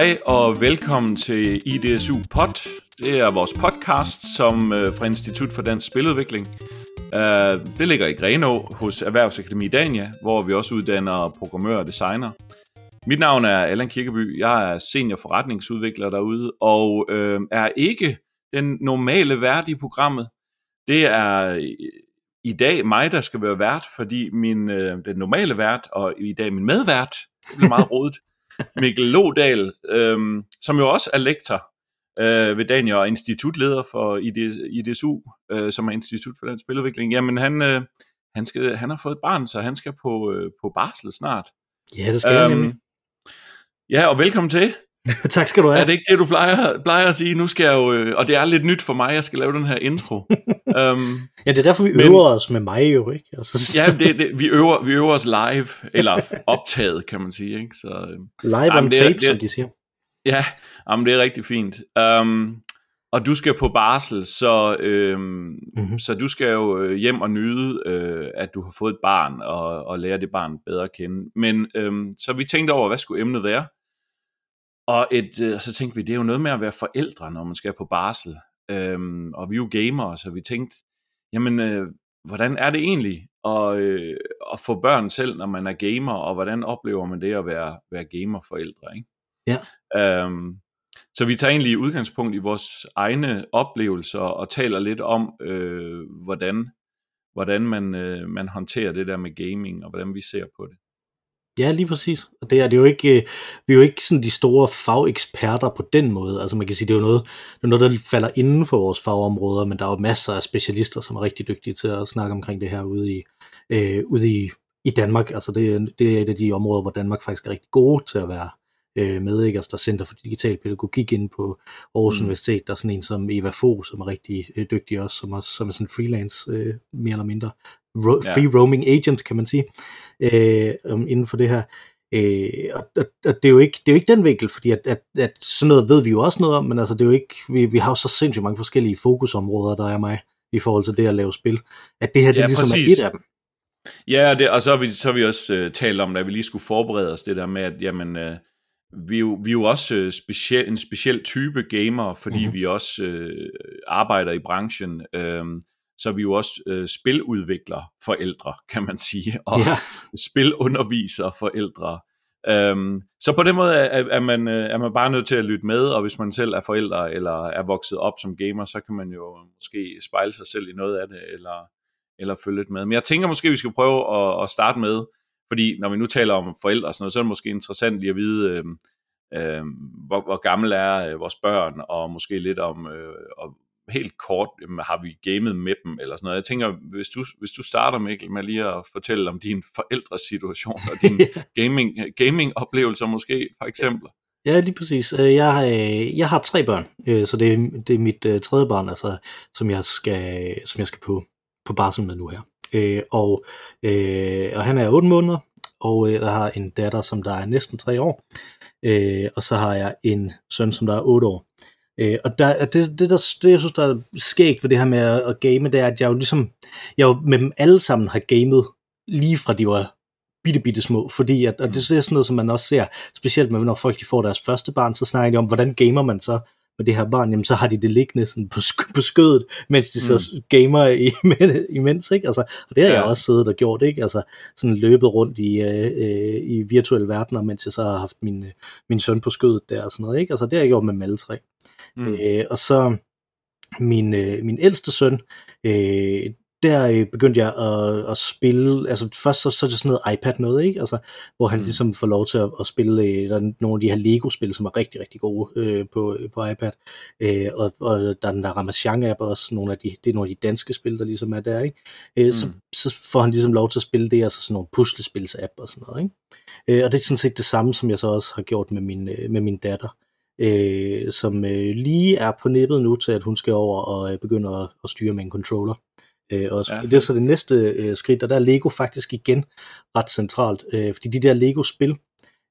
Hej og velkommen til IDSU Pod. Det er vores podcast som øh, fra Institut for Dansk Spiludvikling. Uh, det ligger i Grenå hos Erhvervsakademi Dania, hvor vi også uddanner programmører og designer. Mit navn er Allan Kirkeby. Jeg er senior forretningsudvikler derude og uh, er ikke den normale vært i programmet. Det er i dag mig, der skal være vært, fordi min, den normale vært, og i dag min medvært, det bliver meget rodet, Mikkel Lodal, øhm, som jo også er lektor øh, ved Dania og institutleder for ID, IDSU, øh, som er Institut for den Spiludvikling. Jamen han, øh, han, skal, han har fået et barn, så han skal på, øh, på barsel snart. Ja, det skal øhm, nemlig. Ja, og velkommen til. tak skal du have. Er det ikke det, du plejer, plejer at sige? Nu skal jeg jo, øh, og det er lidt nyt for mig, jeg skal lave den her intro. um, ja, det er derfor, vi men, øver os med mig jo, ikke? Altså, ja, det, det, vi, øver, vi øver os live, eller optaget, kan man sige. Ikke? Så, øh, live on tape, det, som de siger. Ja, jamen, det er rigtig fint. Um, og du skal på barsel, så, øhm, mm-hmm. så du skal jo øh, hjem og nyde, øh, at du har fået et barn, og, og lære det barn bedre at kende. Men øhm, så vi tænkte over, hvad skulle emnet være? Og et, øh, så tænkte vi, det er jo noget med at være forældre, når man skal på barsel. Øhm, og vi er jo gamere, så vi tænkte, jamen, øh, hvordan er det egentlig at, øh, at få børn selv, når man er gamer, og hvordan oplever man det at være, være gamerforældre, ikke? Ja. Øhm, så vi tager egentlig udgangspunkt i vores egne oplevelser og taler lidt om, øh, hvordan, hvordan man, øh, man håndterer det der med gaming, og hvordan vi ser på det. Ja, lige præcis. Og det er, det er jo ikke, øh, vi er jo ikke sådan de store fageksperter på den måde. Altså man kan sige, det er jo noget, det er noget, der falder inden for vores fagområder, men der er jo masser af specialister, som er rigtig dygtige til at snakke omkring det her ude i, øh, ude i, i Danmark. Altså det, det er et af de områder, hvor Danmark faktisk er rigtig gode til at være øh, med. Ikke? Altså der er Center for Digital Pædagogik inde på Aarhus mm. Universitet. Der er sådan en som Eva Fogh, som er rigtig øh, dygtig også, som, også, som er sådan freelance øh, mere eller mindre ro- free ja. roaming agent, kan man sige, øh, inden for det her. Øh, og, og, og det er jo ikke det er jo ikke den vinkel, fordi at, at, at sådan noget ved vi jo også noget om, men altså det er jo ikke vi, vi har jo så sindssygt mange forskellige fokusområder der er mig i forhold til det at lave spil, at det her det ja, ligesom præcis. er et af dem. Ja, det, og så har vi, så har vi også uh, talt om, at vi lige skulle forberede os det der med, at jamen, uh, vi, er jo, vi er jo også uh, speciel, en speciel type gamer, fordi mm-hmm. vi også uh, arbejder i branchen. Uh, så er vi jo også øh, spiludvikler forældre, kan man sige, og ja. spilunderviser forældre. Øhm, så på den måde er, er, man, øh, er man bare nødt til at lytte med, og hvis man selv er forældre eller er vokset op som gamer, så kan man jo måske spejle sig selv i noget af det, eller, eller følge lidt med. Men jeg tænker måske, vi skal prøve at, at starte med, fordi når vi nu taler om forældre og sådan noget, så er det måske interessant lige at vide, øh, øh, hvor, hvor gammel er øh, vores børn, og måske lidt om, øh, og helt kort, jamen, har vi gamet med dem, eller sådan noget. Jeg tænker, hvis du, hvis du starter, Mikkel, med lige at fortælle om din forældresituation, og din gaming, gaming-oplevelser måske, for eksempel. Ja, lige præcis. Øh, jeg, øh, jeg har tre børn, øh, så det er, det er mit tredje barn, altså, som jeg skal, som jeg skal på, på barsel med nu her. Og, og han er 8 måneder, og jeg har en datter, som der er næsten 3 år, og så har jeg en søn, som der er 8 år. Øh, og der, det, det, der, det, jeg synes, der er skægt ved det her med at, at game, det er, at jeg jo ligesom, jeg jo med dem alle sammen har gamet, lige fra de var bitte, bitte små, fordi at, og det, det er sådan noget, som man også ser, specielt med, når folk de får deres første barn, så snakker de om, hvordan gamer man så med det her barn, jamen så har de det liggende sådan på, på skødet, mens de så mm. gamer i, imens, ikke? Altså, og det har ja. jeg også siddet og gjort, ikke? Altså sådan løbet rundt i, øh, øh, i virtuelle verdener, mens jeg så har haft min, min søn på skødet der og sådan noget, ikke? Altså det har jeg gjort med alle tre. Mm. Øh, og så min, øh, min ældste søn, øh, der øh, begyndte jeg at, at spille, altså først så, så er det sådan noget iPad noget, ikke? Altså, hvor han mm. ligesom får lov til at, at spille øh, der er nogle af de her Lego-spil, som er rigtig, rigtig gode øh, på, på iPad. Øh, og, og der er den der Ramachan-app også, nogle af de, det er nogle af de danske spil, der ligesom er der, ikke? Øh, mm. så, så får han ligesom lov til at spille det, altså sådan nogle puslespils-app og sådan noget, ikke? Øh, og det er sådan set det samme, som jeg så også har gjort med min, øh, med min datter øh, som øh, lige er på nippet nu til, at hun skal over og øh, begynde at, at styre med en controller. Øh, og ja. Det er så det næste øh, skridt, og der er Lego faktisk igen ret centralt, øh, fordi de der Lego-spil,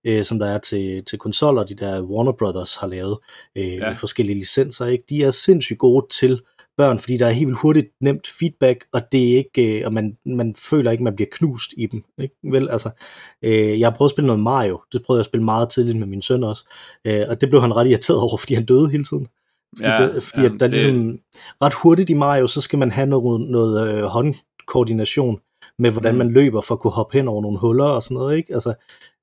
øh, som der er til, til konsoller, de der Warner Brothers har lavet øh, ja. forskellige licenser, ikke? de er sindssygt gode til børn, fordi der er helt vildt hurtigt nemt feedback, og det er ikke, øh, og man, man føler ikke, man bliver knust i dem. Ikke? Vel, altså, øh, jeg har prøvet at spille noget Mario, det prøvede jeg at spille meget tidligt med min søn også, øh, og det blev han ret irriteret over, fordi han døde hele tiden. Fordi, ja, det, fordi ja, at der det... ligesom, ret hurtigt i Mario, så skal man have noget, noget øh, håndkoordination med, hvordan mm. man løber for at kunne hoppe hen over nogle huller og sådan noget, ikke? Altså,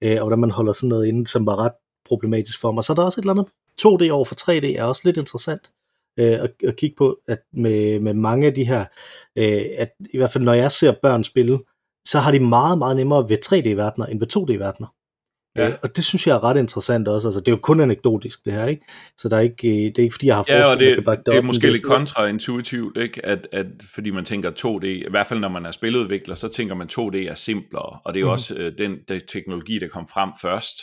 øh, og hvordan man holder sådan noget inde, som var ret problematisk for mig. Så er der også et eller andet 2D over for 3D, er også lidt interessant øh, at, at kigge på, at med, med mange af de her, øh, at i hvert fald når jeg ser børn spille, så har de meget, meget nemmere ved 3D-verdener end ved 2D-verdener. Ja. Øh, og det synes jeg er ret interessant også. Altså, det er jo kun anekdotisk, det her, ikke? Så der er ikke, øh, det er ikke fordi, jeg har forsket, ja, og det, kan det, det er måske lidt kontraintuitivt, ikke? At, at, fordi man tænker 2D, i hvert fald når man er spiludvikler, så tænker man 2D er simplere, og det er jo mm. også øh, den, den teknologi, der kom frem først,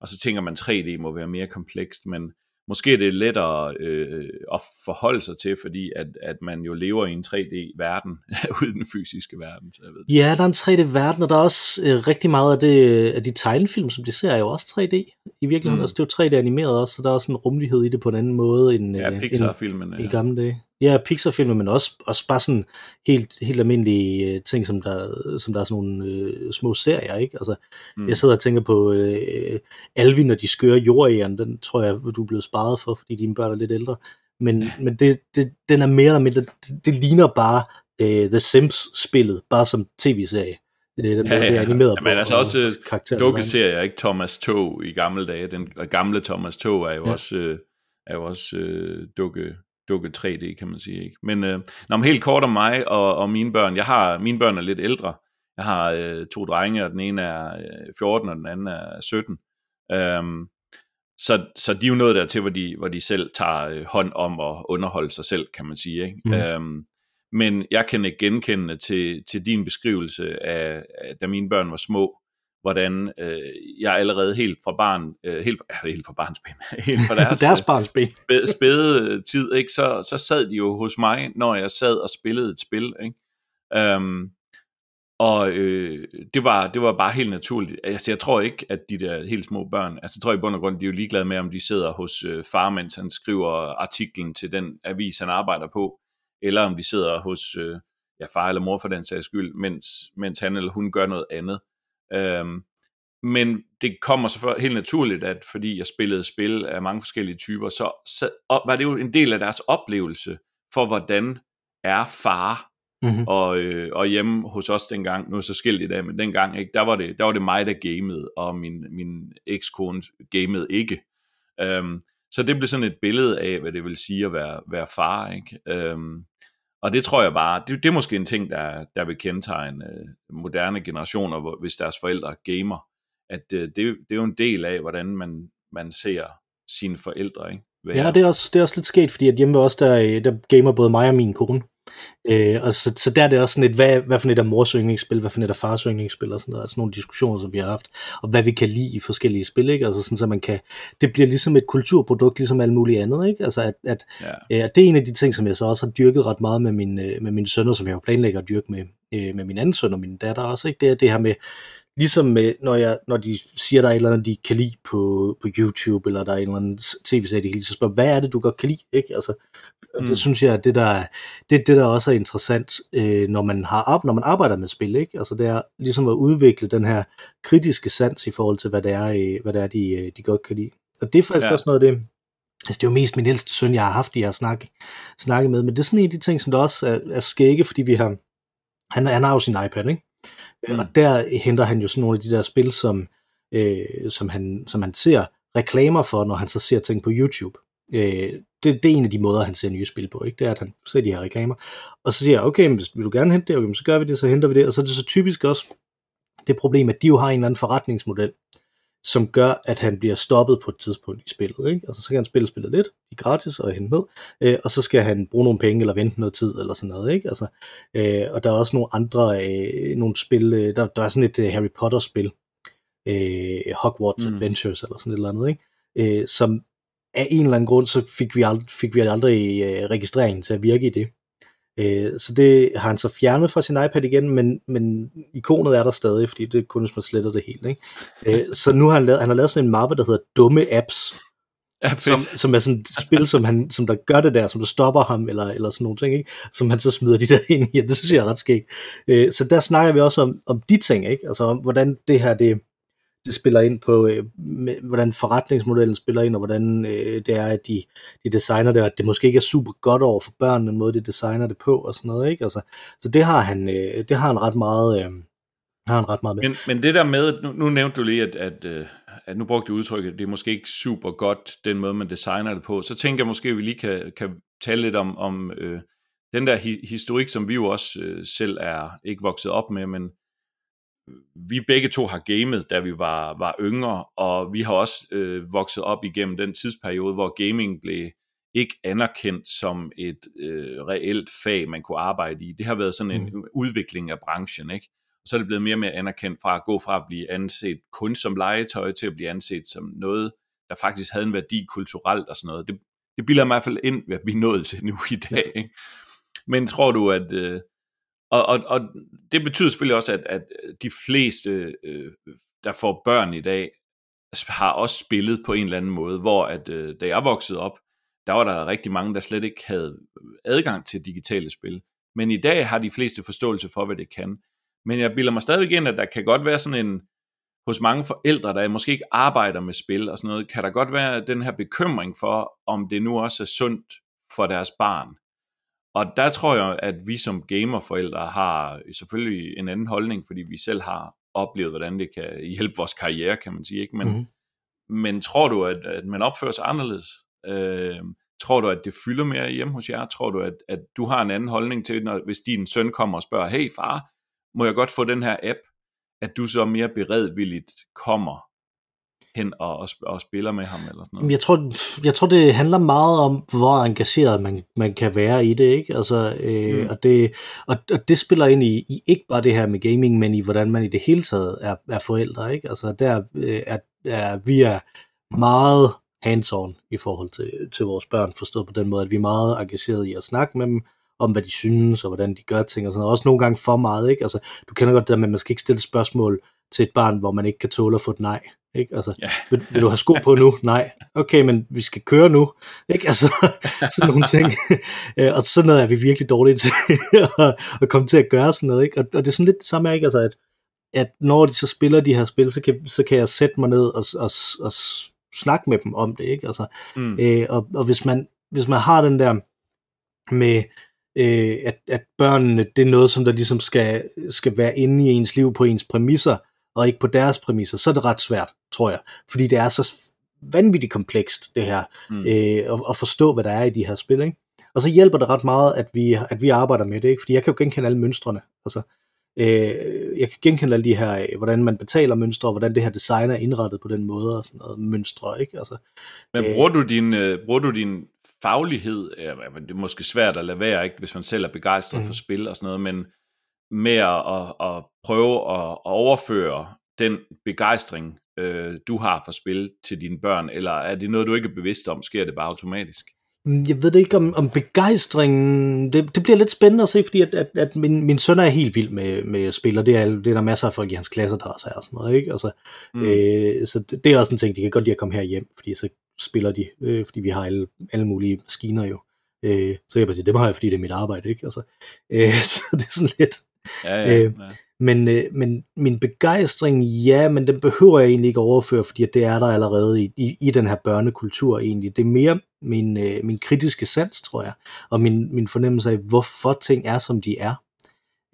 og så tænker man 3D må være mere komplekst, men måske er det lettere øh, at forholde sig til, fordi at, at man jo lever i en 3D-verden, uden den fysiske verden. Så jeg ved. Ja, der er en 3D-verden, og der er også øh, rigtig meget af, det, af de tegnefilm, som de ser, er jo også 3D i virkeligheden. Mm. Altså, det er jo 3D-animeret også, så der er også en rummelighed i det på en anden måde end, ja, Pixar-filmene, ja. i gamle dage. Ja, Pixar-filmer, men også, også bare sådan helt, helt almindelige øh, ting, som der, som der er sådan nogle øh, små serier, ikke? Altså, mm. jeg sidder og tænker på øh, Alvin og de skøre jordægeren, den tror jeg, du er blevet sparet for, fordi dine børn er lidt ældre. Men, men det, det, den er mere eller mindre, det, det ligner bare øh, The Sims-spillet, bare som tv-serie. Det er, ja, ja. animeret ja, men altså også øh, dukkeserier, ikke Thomas Tog i gamle dage. Den gamle Thomas Tog er jo ja. også, øh, er jo også øh, dukke, dukke 3D, kan man sige. Ikke? Men, øh, når man helt kort om mig og, og mine børn. Jeg har, mine børn er lidt ældre. Jeg har øh, to drenge, og den ene er 14, øh, og den anden er 17. Øhm, så, så de er jo nået der til, hvor de, hvor de selv tager øh, hånd om at underholde sig selv, kan man sige. Ikke? Mm. Øhm, men jeg kan ikke genkende til, til din beskrivelse af, af, da mine børn var små, hvordan øh, jeg allerede helt fra barn, øh, helt, ja, helt fra barnsben, helt fra deres, deres barnsben. spæde, spæde tid, ikke? Så, så sad de jo hos mig, når jeg sad og spillede et spil. Ikke? Um, og øh, det, var, det var bare helt naturligt. Altså, jeg tror ikke, at de der helt små børn, altså jeg tror i bund og grund, de er jo ligeglade med, om de sidder hos øh, far, mens han skriver artiklen til den avis, han arbejder på, eller om de sidder hos øh, ja, far eller mor for den sags skyld, mens, mens han eller hun gør noget andet. Øhm, men det kommer så helt naturligt, at fordi jeg spillede spil af mange forskellige typer, så, så var det jo en del af deres oplevelse for, hvordan er far Mm-hmm. Og, øh, og hjemme hos os dengang, nu er så skilt i dag, men dengang, ikke, der, var det, der var det mig, der gamede, og min, min ekskone gamede ikke. Øhm, så det blev sådan et billede af, hvad det vil sige at være, være far. Ikke? Øhm, og det tror jeg bare, det, det er måske en ting, der, der vil kendetegne øh, moderne generationer, hvor, hvis deres forældre gamer, at øh, det, det er jo en del af, hvordan man, man ser sine forældre. Ikke? Ja, det er, også, det er også lidt sket, fordi at hjemme også, der, øh, der gamer både mig og min kone. Øh, og så, så der er det også sådan et, hvad, hvad for et af mors yndlingsspil, hvad for et af fars yndlingsspil, og sådan noget, altså nogle diskussioner, som vi har haft, og hvad vi kan lide i forskellige spil, ikke? Altså sådan, så man kan, det bliver ligesom et kulturprodukt, ligesom alt muligt andet, ikke? Altså at, at ja. øh, det er en af de ting, som jeg så også har dyrket ret meget med, min, øh, med mine sønner, som jeg jo planlægger at dyrke med, øh, med min anden søn og min datter også, ikke? Det er det her med, ligesom med, når, jeg, når de siger, der er et eller andet, de kan lide på, på YouTube, eller der er en eller anden tv-serie, de kan lide, så spørger, hvad er det, du godt kan lide? Ikke? Altså, mm. Det synes jeg, at det der, det, det der også er interessant, øh, når, man har, når man arbejder med spil, ikke? Altså, det er ligesom at udvikle den her kritiske sans i forhold til, hvad det er, øh, hvad det er de, øh, de godt kan lide. Og det er faktisk ja. også noget af det, Altså, det er jo mest min ældste søn, jeg har haft, de har snakket, snakket med, men det er sådan en af de ting, som der også er, er skægge, fordi vi har, han, han har jo sin iPad, ikke? Mm. Og der henter han jo sådan nogle af de der spil, som, øh, som, han, som han ser reklamer for, når han så ser ting på YouTube. Øh, det, det er en af de måder, han ser nye spil på, ikke? det er, at han ser de her reklamer. Og så siger jeg, okay, hvis vil du gerne hente det, okay, så gør vi det, så henter vi det. Og så er det så typisk også det problem, at de jo har en eller anden forretningsmodel, som gør, at han bliver stoppet på et tidspunkt i spillet. Ikke? Altså, så kan han spille spillet lidt, de er gratis og hente ned, øh, og så skal han bruge nogle penge eller vente noget tid eller sådan noget. Ikke? Altså, øh, og der er også nogle andre øh, nogle spil, øh, der, der er sådan et uh, Harry Potter-spil, øh, Hogwarts mm. Adventures eller sådan et eller andet, ikke? Øh, som af en eller anden grund, så fik vi aldrig, fik vi aldrig øh, registreringen til at virke i det. Øh, så det har han så fjernet fra sin iPad igen, men, men ikonet er der stadig, fordi det er kun, hvis man sletter det helt. Ikke? Øh, så nu har han lavet, han har lavet sådan en mappe, der hedder dumme apps. ja, som, som er sådan et spil, som, han, som der gør det der, som der stopper ham, eller, eller sådan nogle ting, ikke? som han så smider de der ind i, det synes jeg er ret skægt. Øh, så der snakker vi også om, om de ting, ikke? altså om, hvordan det her, det, det spiller ind på, øh, med, hvordan forretningsmodellen spiller ind, og hvordan øh, det er, at de, de designer det, og at det måske ikke er super godt over for børnene, den måde de designer det på, og sådan noget, ikke? Altså, så det har han, øh, det har han ret meget, øh, har han ret meget med. Men, men det der med, nu, nu nævnte du lige, at, at, øh, at nu brugte du udtrykket, at det er måske ikke super godt, den måde, man designer det på, så tænker jeg måske, at vi lige kan, kan tale lidt om, om øh, den der hi- historik, som vi jo også øh, selv er ikke vokset op med, men vi begge to har gamet, da vi var, var yngre, og vi har også øh, vokset op igennem den tidsperiode, hvor gaming blev ikke anerkendt som et øh, reelt fag, man kunne arbejde i. Det har været sådan en mm. udvikling af branchen, ikke? Og så er det blevet mere og mere anerkendt fra at gå fra at blive anset kun som legetøj til at blive anset som noget, der faktisk havde en værdi kulturelt og sådan noget. Det, det bilder i hvert fald ind, at vi er nået til nu i dag. Ikke? Men tror du, at... Øh, og, og, og det betyder selvfølgelig også, at, at de fleste, øh, der får børn i dag, har også spillet på en eller anden måde, hvor at øh, da jeg voksede op, der var der rigtig mange, der slet ikke havde adgang til digitale spil. Men i dag har de fleste forståelse for, hvad det kan. Men jeg bilder mig stadig ind, at der kan godt være sådan en, hos mange forældre, der måske ikke arbejder med spil og sådan noget, kan der godt være den her bekymring for, om det nu også er sundt for deres barn. Og der tror jeg, at vi som gamerforældre har selvfølgelig en anden holdning, fordi vi selv har oplevet, hvordan det kan hjælpe vores karriere, kan man sige. Ikke? Men, mm-hmm. men tror du, at, at man opfører sig anderledes? Øh, tror du, at det fylder mere hjemme hos jer? Tror du, at, at du har en anden holdning til, når, hvis din søn kommer og spørger, hey far, må jeg godt få den her app, at du så mere beredvilligt kommer hen og, og, og spiller med ham eller sådan noget? Jeg tror, jeg tror, det handler meget om, hvor engageret man, man kan være i det, ikke? Altså, øh, mm. og, det, og, og det spiller ind i, i ikke bare det her med gaming, men i hvordan man i det hele taget er, er forældre, ikke? Altså, der øh, er, er vi er meget hands-on i forhold til, til vores børn, forstået på den måde, at vi er meget engageret i at snakke med dem, om hvad de synes, og hvordan de gør ting og sådan noget. Også nogle gange for meget, ikke? Altså, du kender godt det der med, at man skal ikke stille spørgsmål til et barn, hvor man ikke kan tåle at få et nej. Ikke? Altså, ja. vil, vil, du have sko på nu? Nej. Okay, men vi skal køre nu. Ikke? Altså, sådan nogle ting. Øh, og sådan noget er vi virkelig dårlige til at, at komme til at gøre sådan noget. Ikke? Og, og det er sådan lidt det samme, ikke? Altså, at, at når de så spiller de her spil, så kan, så kan jeg sætte mig ned og, og, og snakke med dem om det. Ikke? Altså, mm. øh, og, og hvis man, hvis man har den der med, øh, at, at børnene, det er noget, som der ligesom skal, skal være inde i ens liv på ens præmisser, og ikke på deres præmisser, så er det ret svært, tror jeg. Fordi det er så vanvittigt komplekst, det her, mm. øh, at, at forstå, hvad der er i de her spil. Ikke? Og så hjælper det ret meget, at vi, at vi arbejder med det, ikke? fordi jeg kan jo genkende alle mønstrene. Altså, øh, jeg kan genkende alle de her, øh, hvordan man betaler mønstre, og hvordan det her design er indrettet på den måde, og sådan noget mønstre, ikke? Altså, Men bruger du din, øh, bruger du din faglighed, det er måske svært at lade være, ikke, hvis man selv er begejstret mm. for spil og sådan noget, men med at, at, at prøve at, at overføre den begejstring, øh, du har for spil til dine børn, eller er det noget, du ikke er bevidst om? Sker det bare automatisk? Mm, jeg ved det ikke om, om begejstringen, det, det bliver lidt spændende at se, fordi at, at, at min, min søn er helt vild med, med spil, og det er, det er der masser af folk i hans klasse, der også er og sådan noget, ikke? Altså, mm. øh, så det, det er også en ting, de kan godt lide at komme her hjem, fordi så spiller de, øh, fordi vi har alle, alle mulige maskiner jo. Øh, så jeg bare sige, det har jeg, fordi det er mit arbejde, ikke? Altså, øh, så det er sådan lidt... Ja, ja, øh, ja. Men, øh, men min begejstring, ja, men den behøver jeg egentlig ikke overføre, fordi det er der allerede i, i, i den her børnekultur egentlig. Det er mere min, øh, min kritiske sans, tror jeg, og min, min fornemmelse af, hvorfor ting er, som de er.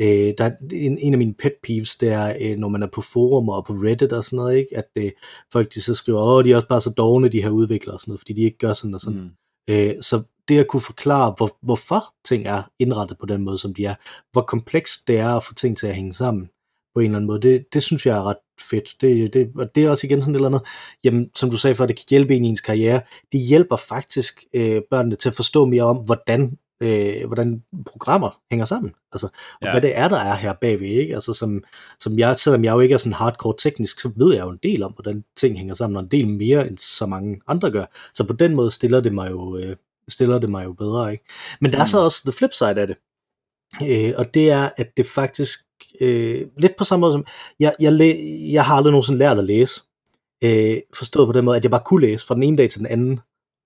Øh, der er en, en af mine pet peeves, det er, øh, når man er på forum og på Reddit og sådan noget, ikke? at øh, folk de så skriver, åh, de er også bare så dogne, de her udviklere og sådan noget, fordi de ikke gør sådan og sådan. Mm. Øh, så det at kunne forklare, hvor, hvorfor ting er indrettet på den måde, som de er, hvor komplekst det er at få ting til at hænge sammen på en eller anden måde, det, det synes jeg er ret fedt. Det, det, og det er også igen sådan et eller andet, jamen, som du sagde før, det kan hjælpe en i ens karriere. Det hjælper faktisk øh, børnene til at forstå mere om, hvordan øh, hvordan programmer hænger sammen, altså, og ja. hvad det er, der er her bagved, ikke? Altså, som, som jeg, selvom jeg jo ikke er sådan hardcore teknisk, så ved jeg jo en del om, hvordan ting hænger sammen, og en del mere, end så mange andre gør. Så på den måde stiller det mig jo, øh, stiller det mig jo bedre, ikke? Men der er så mm. også the flip side af det, øh, og det er, at det faktisk, øh, lidt på samme måde som, jeg, jeg, læ- jeg har aldrig nogensinde lært at læse, øh, forstået på den måde, at jeg bare kunne læse fra den ene dag til den anden,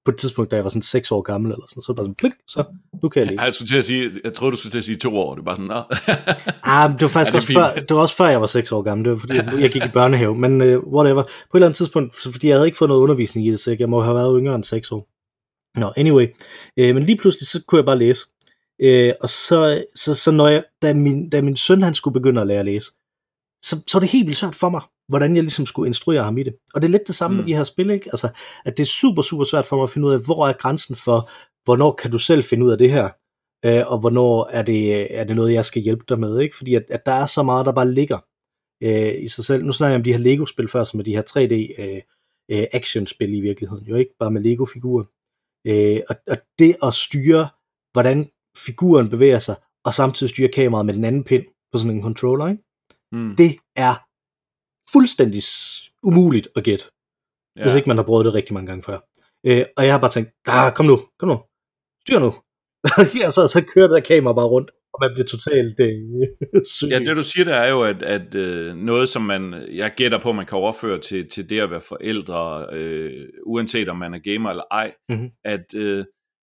på et tidspunkt, da jeg var sådan 6 år gammel, eller sådan, så var bare sådan, plik, så nu kan jeg læse. Jeg, skulle til at sige, jeg troede, du skulle til at sige to år. Det er bare sådan, nå. ah, det var faktisk ja, det også, før, det var også før, jeg var 6 år gammel. Det var fordi, jeg, jeg gik i børnehave. Men uh, whatever. På et eller andet tidspunkt, fordi jeg havde ikke fået noget undervisning i det, så jeg må have været yngre end 6 år. Nå, anyway. Uh, men lige pludselig, så kunne jeg bare læse. Uh, og så, så, så når jeg, da min, da min søn han skulle begynde at lære at læse, så, så er det helt vildt svært for mig, hvordan jeg ligesom skulle instruere ham i det. Og det er lidt det samme mm. med de her spil, ikke? Altså, at det er super, super svært for mig at finde ud af, hvor er grænsen for, hvornår kan du selv finde ud af det her, øh, og hvornår er det, er det noget, jeg skal hjælpe dig med, ikke? Fordi at, at der er så meget, der bare ligger øh, i sig selv. Nu snakker jeg om de her Lego-spil før, som er de her 3D øh, øh, action-spil i virkeligheden, jo ikke bare med Lego-figurer. Øh, og, og det at styre, hvordan figuren bevæger sig, og samtidig styre kameraet med den anden pind på sådan en controller, ikke? Mm. Det er fuldstændig umuligt at gætte, ja. hvis ikke man har prøvet det rigtig mange gange før. Øh, og jeg har bare tænkt, ah, kom nu, kom nu, styr nu. og så, så kører det der kamera bare rundt, og man bliver totalt øh, syg. Ja, det du siger, der er jo, at, at øh, noget, som man, jeg gætter på, man kan overføre til, til det at være forældre, øh, uanset om man er gamer eller ej, mm-hmm. at øh,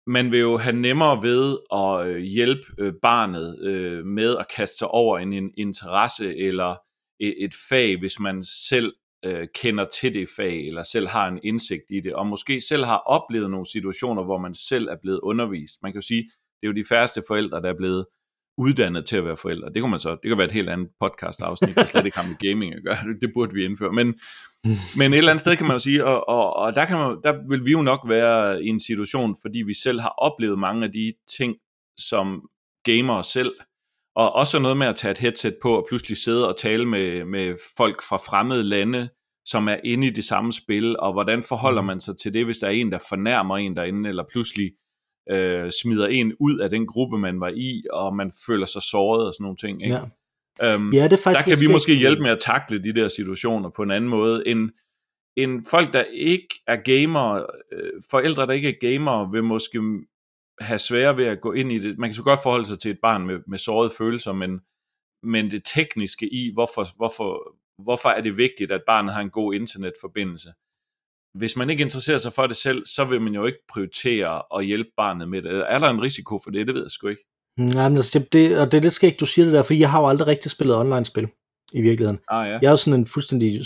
man vil jo have nemmere ved at øh, hjælpe øh, barnet øh, med at kaste sig over en, en interesse eller et, et fag, hvis man selv øh, kender til det fag, eller selv har en indsigt i det, og måske selv har oplevet nogle situationer, hvor man selv er blevet undervist. Man kan jo sige, det er jo de færreste forældre, der er blevet uddannet til at være forældre. Det kan man så, det kan være et helt andet podcast afsnit, der slet ikke har med gaming at gøre. Det burde vi indføre. Men, men et eller andet sted kan man jo sige, og, og, og der, kan man, der vil vi jo nok være i en situation, fordi vi selv har oplevet mange af de ting, som gamere selv, og også noget med at tage et headset på og pludselig sidde og tale med, med folk fra fremmede lande, som er inde i det samme spil, og hvordan forholder mm. man sig til det, hvis der er en, der fornærmer en derinde, eller pludselig øh, smider en ud af den gruppe, man var i, og man føler sig såret og sådan nogle ting. Ikke? Ja. Øhm, ja, det er faktisk der kan vi måske hjælpe med at takle de der situationer på en anden måde, end, end folk, der ikke er gamer, øh, forældre, der ikke er gamer, vil måske have svære ved at gå ind i det. Man kan så godt forholde sig til et barn med, med sårede følelser, men, men det tekniske i, hvorfor, hvorfor, hvorfor er det vigtigt, at barnet har en god internetforbindelse, hvis man ikke interesserer sig for det selv, så vil man jo ikke prioritere at hjælpe barnet med det. Er der en risiko for det? Det ved jeg sgu ikke. Nej, men altså, det, det, og det er lidt skægt, du siger det der, for jeg har jo aldrig rigtig spillet online-spil i virkeligheden. Ah, ja. Jeg er jo sådan en fuldstændig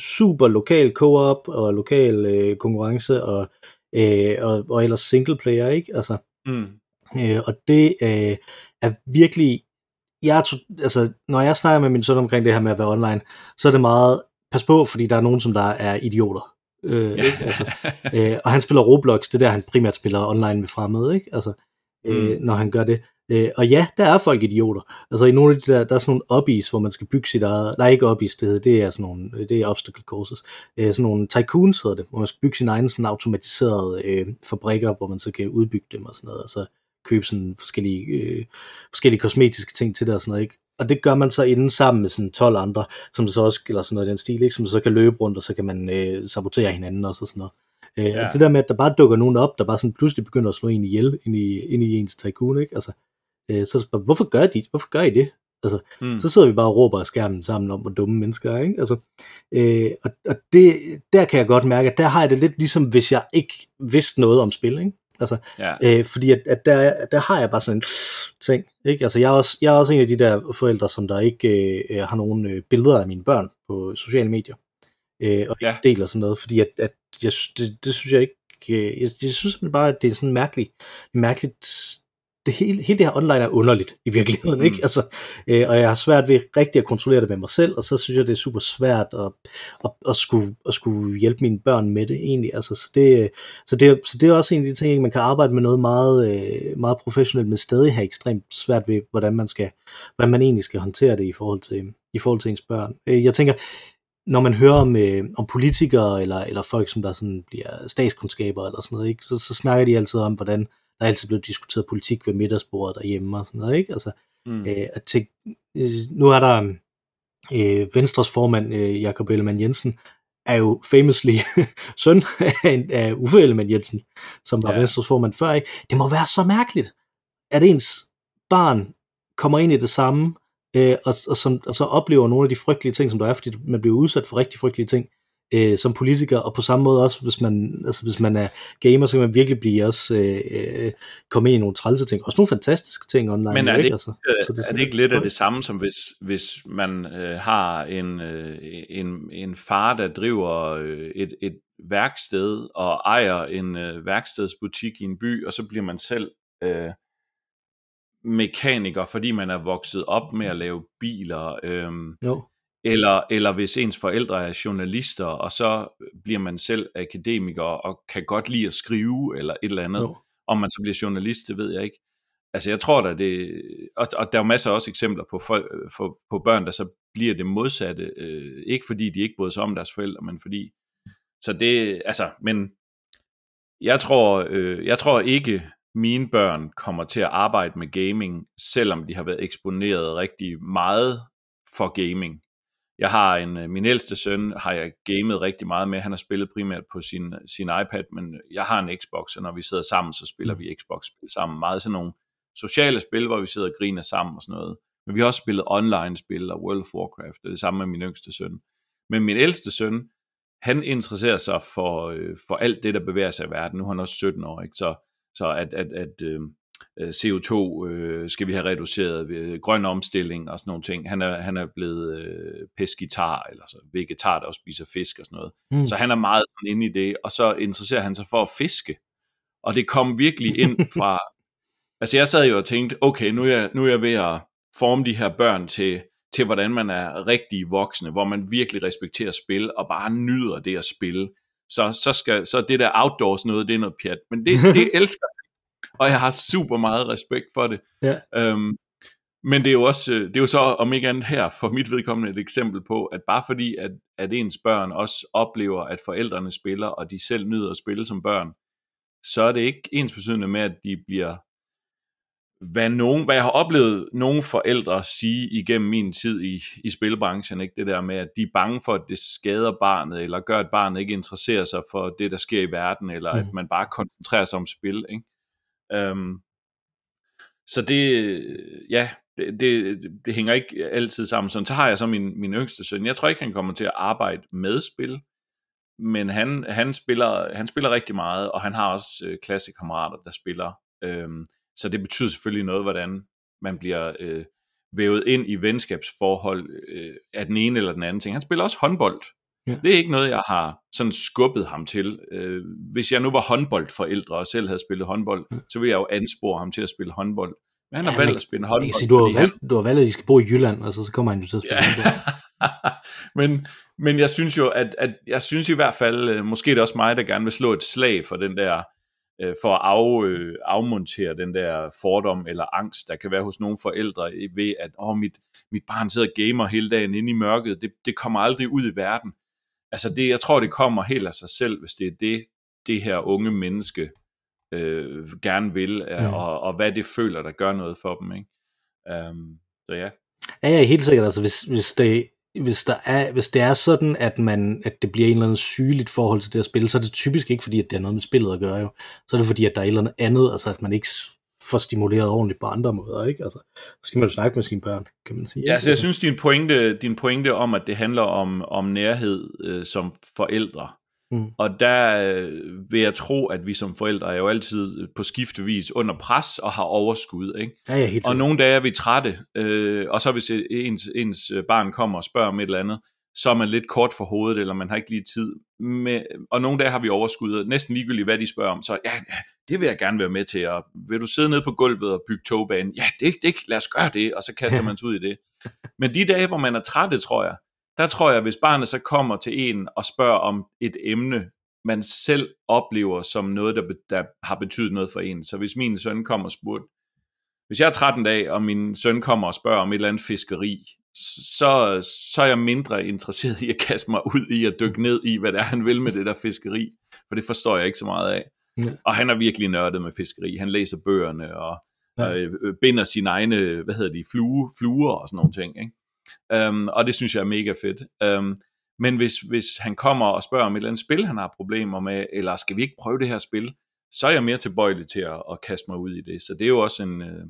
super lokal co-op og lokal øh, konkurrence og, øh, og, og ellers single player, ikke? Altså, mm. øh, og det øh, er virkelig, jeg altså, når jeg snakker med min søn omkring det her med at være online, så er det meget, pas på, fordi der er nogen, som der er idioter. Øh, ja. ikke? Altså, øh, og han spiller Roblox, det er der, han primært spiller online med fremmede, ikke? Altså, øh, mm. når han gør det. Øh, og ja, der er folk idioter. Altså i nogle af de der, der er sådan nogle obbies, hvor man skal bygge sit eget, nej ikke obbies, det, hedder, det er sådan nogle, det er obstacle courses, øh, sådan nogle tycoons hedder det, hvor man skal bygge sin egen sådan automatiserede øh, fabrikker, hvor man så kan udbygge dem og sådan noget, og så købe sådan forskellige, øh, forskellige kosmetiske ting til det og sådan noget, ikke? og det gør man så inden sammen med sådan 12 andre, som så også, eller sådan noget i den stil, ikke? som så kan løbe rundt, og så kan man øh, sabotere hinanden og sådan noget. Øh, ja. Og det der med, at der bare dukker nogen op, der bare sådan pludselig begynder at slå en ihjel ind i, ind i ens tycoon, ikke? Altså, øh, så bare, hvorfor gør de, hvorfor gør I det? Altså, mm. så sidder vi bare og råber af skærmen sammen om, hvor dumme mennesker er, ikke? Altså, øh, og, og det, der kan jeg godt mærke, at der har jeg det lidt ligesom, hvis jeg ikke vidste noget om spil, ikke? Altså, ja. øh, fordi at, at der, der har jeg bare sådan en ting. Ikke? Altså, jeg, er også, jeg er også en af de der forældre, som der ikke øh, har nogen øh, billeder af mine børn på sociale medier. Øh, og ja. deler sådan noget, fordi at, at jeg, det, det synes jeg ikke, øh, jeg, jeg synes bare, at det er sådan mærkeligt, mærkeligt det hele, hele det her online er underligt i virkeligheden, mm. ikke? Altså, øh, og jeg har svært ved rigtig at kontrollere det med mig selv, og så synes jeg, det er super svært at, at, at, skulle, at skulle hjælpe mine børn med det egentlig. Altså, så, det, så, det, så det er også en af de ting, man kan arbejde med noget meget, øh, meget professionelt, men stadig have ekstremt svært ved, hvordan man, skal, hvordan man egentlig skal håndtere det i forhold til, i forhold til ens børn. Øh, jeg tænker, når man hører om, øh, om politikere eller, eller folk, som der sådan bliver statskundskaber eller sådan noget, ikke? Så, så snakker de altid om, hvordan der er altid blevet diskuteret politik ved middagsbordet derhjemme og sådan noget, ikke? Altså, mm. øh, at tænke, øh, nu er der øh, Venstres formand, øh, Jakob Ellemann Jensen, er jo famously søn af, af Uffe Ellemann Jensen, som var ja. Venstres formand før, ikke? Det må være så mærkeligt, at ens barn kommer ind i det samme, øh, og, og, som, og så oplever nogle af de frygtelige ting, som der er, fordi man bliver udsat for rigtig frygtelige ting, øh, som politiker, og på samme måde også, hvis man, altså, hvis man er gamer, så kan man virkelig blive også øh, øh komme ind i nogle trælse ting, også nogle fantastiske ting online. Men er det, ikke? Altså, så det er, er det ikke lidt af det samme, som hvis, hvis man øh, har en, øh, en, en far, der driver øh, et, et værksted og ejer en øh, værkstedsbutik i en by, og så bliver man selv øh, mekaniker, fordi man er vokset op med at lave biler. Øh, jo. Eller, eller hvis ens forældre er journalister, og så bliver man selv akademiker og kan godt lide at skrive eller et eller andet. Jo. Om man så bliver journalist, det ved jeg ikke. Altså jeg tror da det, og, og der er jo masser af også eksempler på, folk, for, på børn, der så bliver det modsatte. Øh, ikke fordi de ikke bryder sig om deres forældre, men fordi, så det, altså, men jeg tror, øh, jeg tror ikke, mine børn kommer til at arbejde med gaming, selvom de har været eksponeret rigtig meget for gaming. Jeg har en, øh, min ældste søn har jeg gamet rigtig meget med. Han har spillet primært på sin, sin iPad, men jeg har en Xbox, og når vi sidder sammen, så spiller mm. vi Xbox-spil sammen. Meget sådan nogle sociale spil, hvor vi sidder og griner sammen og sådan noget. Men vi har også spillet online-spil og World of Warcraft, og det samme med min yngste søn. Men min ældste søn, han interesserer sig for, øh, for alt det, der bevæger sig i verden. Nu er han også 17 år, ikke? Så, så at, at, at øh, Øh, CO2 øh, skal vi have reduceret, ved grøn omstilling og sådan nogle ting. Han er, han er blevet øh, peskitar, eller så vegetar, der også spiser fisk og sådan noget. Mm. Så han er meget inde i det, og så interesserer han sig for at fiske. Og det kom virkelig ind fra... altså jeg sad jo og tænkte, okay, nu er jeg, nu er jeg ved at forme de her børn til, til, hvordan man er rigtig voksne, hvor man virkelig respekterer spil, og bare nyder det at spille. Så, så, skal, så det der outdoors noget, det er noget pjat. Men det, det elsker og jeg har super meget respekt for det. Ja. Øhm, men det er jo også, øh, det er jo så om ikke andet her, for mit vedkommende et eksempel på, at bare fordi, at, at ens børn også oplever, at forældrene spiller, og de selv nyder at spille som børn, så er det ikke ens betydende med, at de bliver, hvad, nogen, hvad jeg har oplevet nogle forældre sige igennem min tid i, i spilbranchen, ikke? det der med, at de er bange for, at det skader barnet, eller gør, at barnet ikke interesserer sig for det, der sker i verden, eller mm. at man bare koncentrerer sig om spil. Ikke? Øhm, så det, ja, det, det, det hænger ikke altid sammen. Sådan, så har jeg så min, min yngste søn. Jeg tror ikke, han kommer til at arbejde med spil, men han, han, spiller, han spiller rigtig meget, og han har også øh, klassekammerater, der spiller. Øhm, så det betyder selvfølgelig noget, hvordan man bliver øh, vævet ind i venskabsforhold øh, af den ene eller den anden ting. Han spiller også håndbold, Ja. Det er ikke noget, jeg har sådan skubbet ham til. Øh, hvis jeg nu var håndboldforældre og selv havde spillet håndbold, ja. så ville jeg jo anspore ham til at spille håndbold. Men han har ja, valgt at spille håndbold. Sige, du, har valgt, han... du har valgt, at de skal bo i Jylland, og så, så kommer han jo til at spille ja. håndbold. men, men jeg synes jo, at, at jeg synes i hvert fald, øh, måske er det også mig, der gerne vil slå et slag for den der, øh, for at af, øh, afmontere den der fordom eller angst, der kan være hos nogle forældre ved, at Åh, mit, mit barn sidder og gamer hele dagen inde i mørket. Det, det kommer aldrig ud i verden altså det, jeg tror, det kommer helt af sig selv, hvis det er det, det her unge menneske øh, gerne vil, mm. og, og hvad det føler, der gør noget for dem. Ikke? Um, så ja. Ja, er helt sikkert. Altså, hvis, hvis, det, hvis, der er, hvis det er sådan, at, man, at det bliver en eller anden sygeligt forhold til det at spille, så er det typisk ikke fordi, at det har noget med spillet at gøre. Jo. Så er det fordi, at der er et eller andet andet, altså at man ikke får stimuleret ordentligt på andre måder, ikke? Altså, så skal man jo snakke med sine børn, kan man sige. Ja, så altså, jeg synes, din pointe, din pointe om, at det handler om, om nærhed øh, som forældre, mm. og der øh, vil jeg tro, at vi som forældre er jo altid på skiftevis under pres og har overskud, ikke? Ja, ja, helt og nogle dage er vi trætte, øh, og så hvis ens, ens barn kommer og spørger om et eller andet, så er man lidt kort for hovedet, eller man har ikke lige tid. Med, og nogle dage har vi overskud, næsten ligegyldigt hvad de spørger om, så ja, det vil jeg gerne være med til, og vil du sidde nede på gulvet og bygge togbanen? Ja, det, det, lad os gøre det, og så kaster man sig ud i det. Men de dage, hvor man er træt, tror jeg, der tror jeg, hvis barnet så kommer til en og spørger om et emne, man selv oplever som noget, der, der har betydet noget for en. Så hvis min søn kommer og spurgte, hvis jeg er 13 dage, og min søn kommer og spørger om et eller andet fiskeri, så, så er jeg mindre interesseret i at kaste mig ud i at dykke ned i, hvad det er, han vil med det der fiskeri, for det forstår jeg ikke så meget af. Ja. Og han er virkelig nørdet med fiskeri. Han læser bøgerne og ja. øh, binder sine egne, hvad hedder de, flue, fluer og sådan nogle ting. Ikke? Um, og det synes jeg er mega fedt. Um, men hvis, hvis han kommer og spørger om et eller andet spil, han har problemer med, eller skal vi ikke prøve det her spil, så er jeg mere tilbøjelig til at, at kaste mig ud i det. Så det er jo også en, øh,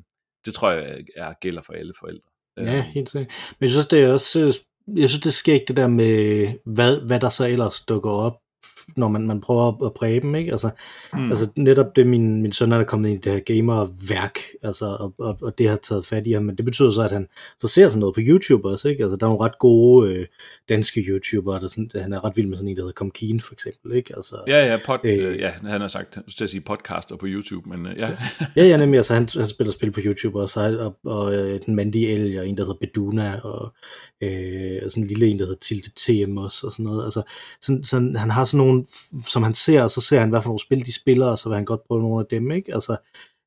det tror jeg er, gælder for alle forældre. Ja, helt sikkert. Men jeg synes, det er også øh, jeg synes, det sker ikke det der med, hvad, hvad der så ellers dukker op når man, man prøver at præge dem, ikke? Altså, mm. altså netop det, min, min søn er kommet ind i det her gamerværk, altså, og, og, og, det har taget fat i ham, men det betyder så, at han så ser sådan noget på YouTube også, ikke? Altså, der er nogle ret gode øh, danske YouTubere, der sådan, han er ret vild med sådan en, der hedder Kom Keen, for eksempel, ikke? Altså, ja, ja, pod, øh, øh, ja, han har sagt, jeg skal sige podcaster på YouTube, men øh, ja. ja, ja, nemlig, altså, han, han spiller spil på YouTube også, og, og, og øh, den mandige el, og en, der hedder Beduna, og øh, sådan en lille en, der hedder Tilde TM også, og sådan noget, altså, sådan, sådan, han har sådan nogle som han ser, og så ser han, hvad for nogle spil de spiller, og så vil han godt prøve nogle af dem, ikke? Altså,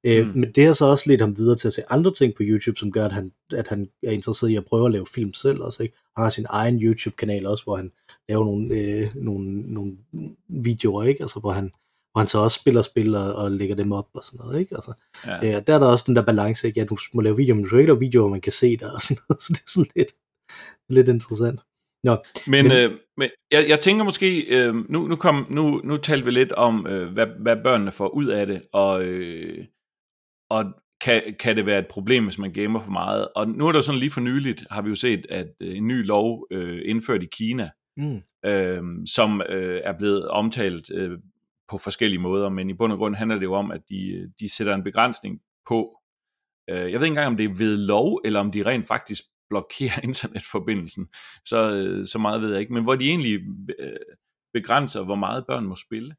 øh, mm. Men det har så også lidt ham videre til at se andre ting på YouTube, som gør, at han, at han er interesseret i at prøve at lave film selv også, ikke? Han har sin egen YouTube-kanal også, hvor han laver nogle, øh, nogle, nogle videoer, ikke? Altså, hvor han, hvor han så også spiller spil og, og lægger dem op og sådan noget, ikke? Altså, ja. øh, der er der også den der balance, ikke? Ja, du må lave videoer, men du skal ikke lave videoer, hvor man kan se der og sådan noget, så det er sådan lidt, lidt interessant. Nå, men, men, øh, men jeg, jeg tænker måske, øh, nu, nu, kom, nu, nu talte vi lidt om, øh, hvad, hvad børnene får ud af det, og, øh, og kan, kan det være et problem, hvis man gamer for meget. Og nu er der sådan lige for nyligt, har vi jo set, at øh, en ny lov øh, indført i Kina, mm. øh, som øh, er blevet omtalt øh, på forskellige måder, men i bund og grund handler det jo om, at de, de sætter en begrænsning på. Øh, jeg ved ikke engang, om det er ved lov, eller om de rent faktisk blokere internetforbindelsen. Så, øh, så meget ved jeg ikke. Men hvor de egentlig øh, begrænser, hvor meget børn må spille.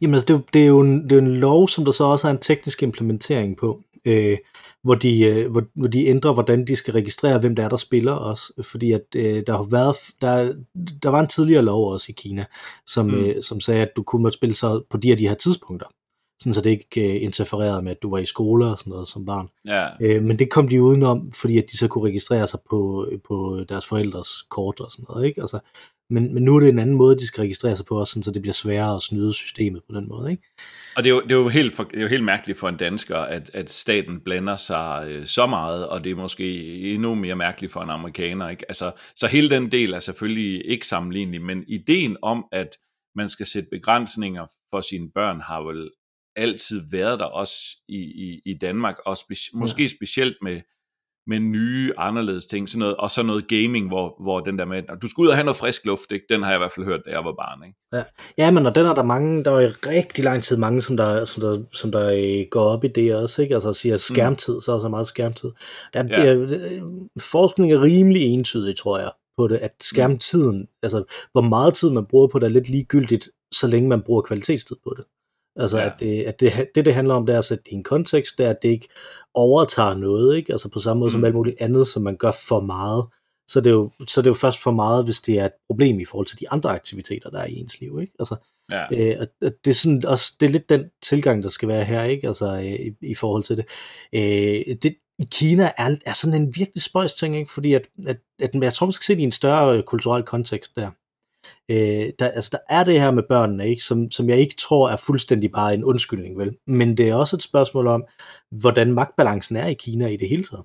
Jamen altså, det, er det, er jo en, det er jo en lov, som der så også er en teknisk implementering på, øh, hvor, de, øh, hvor, hvor de ændrer, hvordan de skal registrere, hvem der er, der spiller også. Fordi at øh, der har været, der, der var en tidligere lov også i Kina, som, mm. øh, som sagde, at du kunne måtte spille sig på de og de her tidspunkter sådan så det ikke uh, interfererede med, at du var i skole og sådan noget som barn. Ja. Uh, men det kom de udenom, fordi at de så kunne registrere sig på, på deres forældres kort og sådan noget. Ikke? Altså, men, men nu er det en anden måde, de skal registrere sig på, også sådan, så det bliver sværere at snyde systemet på den måde. Ikke? Og det er, jo, det, er jo helt for, det er jo helt mærkeligt for en dansker, at, at staten blander sig øh, så meget, og det er måske endnu mere mærkeligt for en amerikaner. Ikke? Altså, så hele den del er selvfølgelig ikke sammenlignelig, men ideen om, at man skal sætte begrænsninger for sine børn, har vel altid været der også i, i, i Danmark, og speci- måske specielt med, med nye, anderledes ting, sådan noget, og så noget gaming, hvor, hvor den der med, du skal ud og have noget frisk luft, ikke? den har jeg i hvert fald hørt, da jeg var barn. Ikke? Ja. ja, men og den er der mange, der er i rigtig lang tid mange, som der, som der, som der øh, går op i det også, ikke? altså siger skærmtid, mm. så er så meget skærmtid. Der ja. er, forskning er rimelig entydig, tror jeg, på det, at skærmtiden, mm. altså hvor meget tid man bruger på det, er lidt ligegyldigt, så længe man bruger kvalitetstid på det. Altså, ja. at, det, at det, det, det handler om, det er at sætte det i en kontekst, det er, at det ikke overtager noget, ikke? Altså på samme måde mm. som alt muligt andet, som man gør for meget, så det, er jo, så det er jo først for meget, hvis det er et problem i forhold til de andre aktiviteter, der er i ens liv, ikke? Altså, ja. øh, at det, er sådan også, det er lidt den tilgang, der skal være her, ikke? Altså øh, i, i forhold til det. Øh, det i Kina er, er sådan en virkelig spøjs ting, ikke? Fordi at, at, at jeg tror, man skal se det i en større kulturel kontekst der øh, der, altså, der er det her med børnene, ikke? Som, som jeg ikke tror er fuldstændig bare en undskyldning, vel? Men det er også et spørgsmål om, hvordan magtbalancen er i Kina i det hele taget.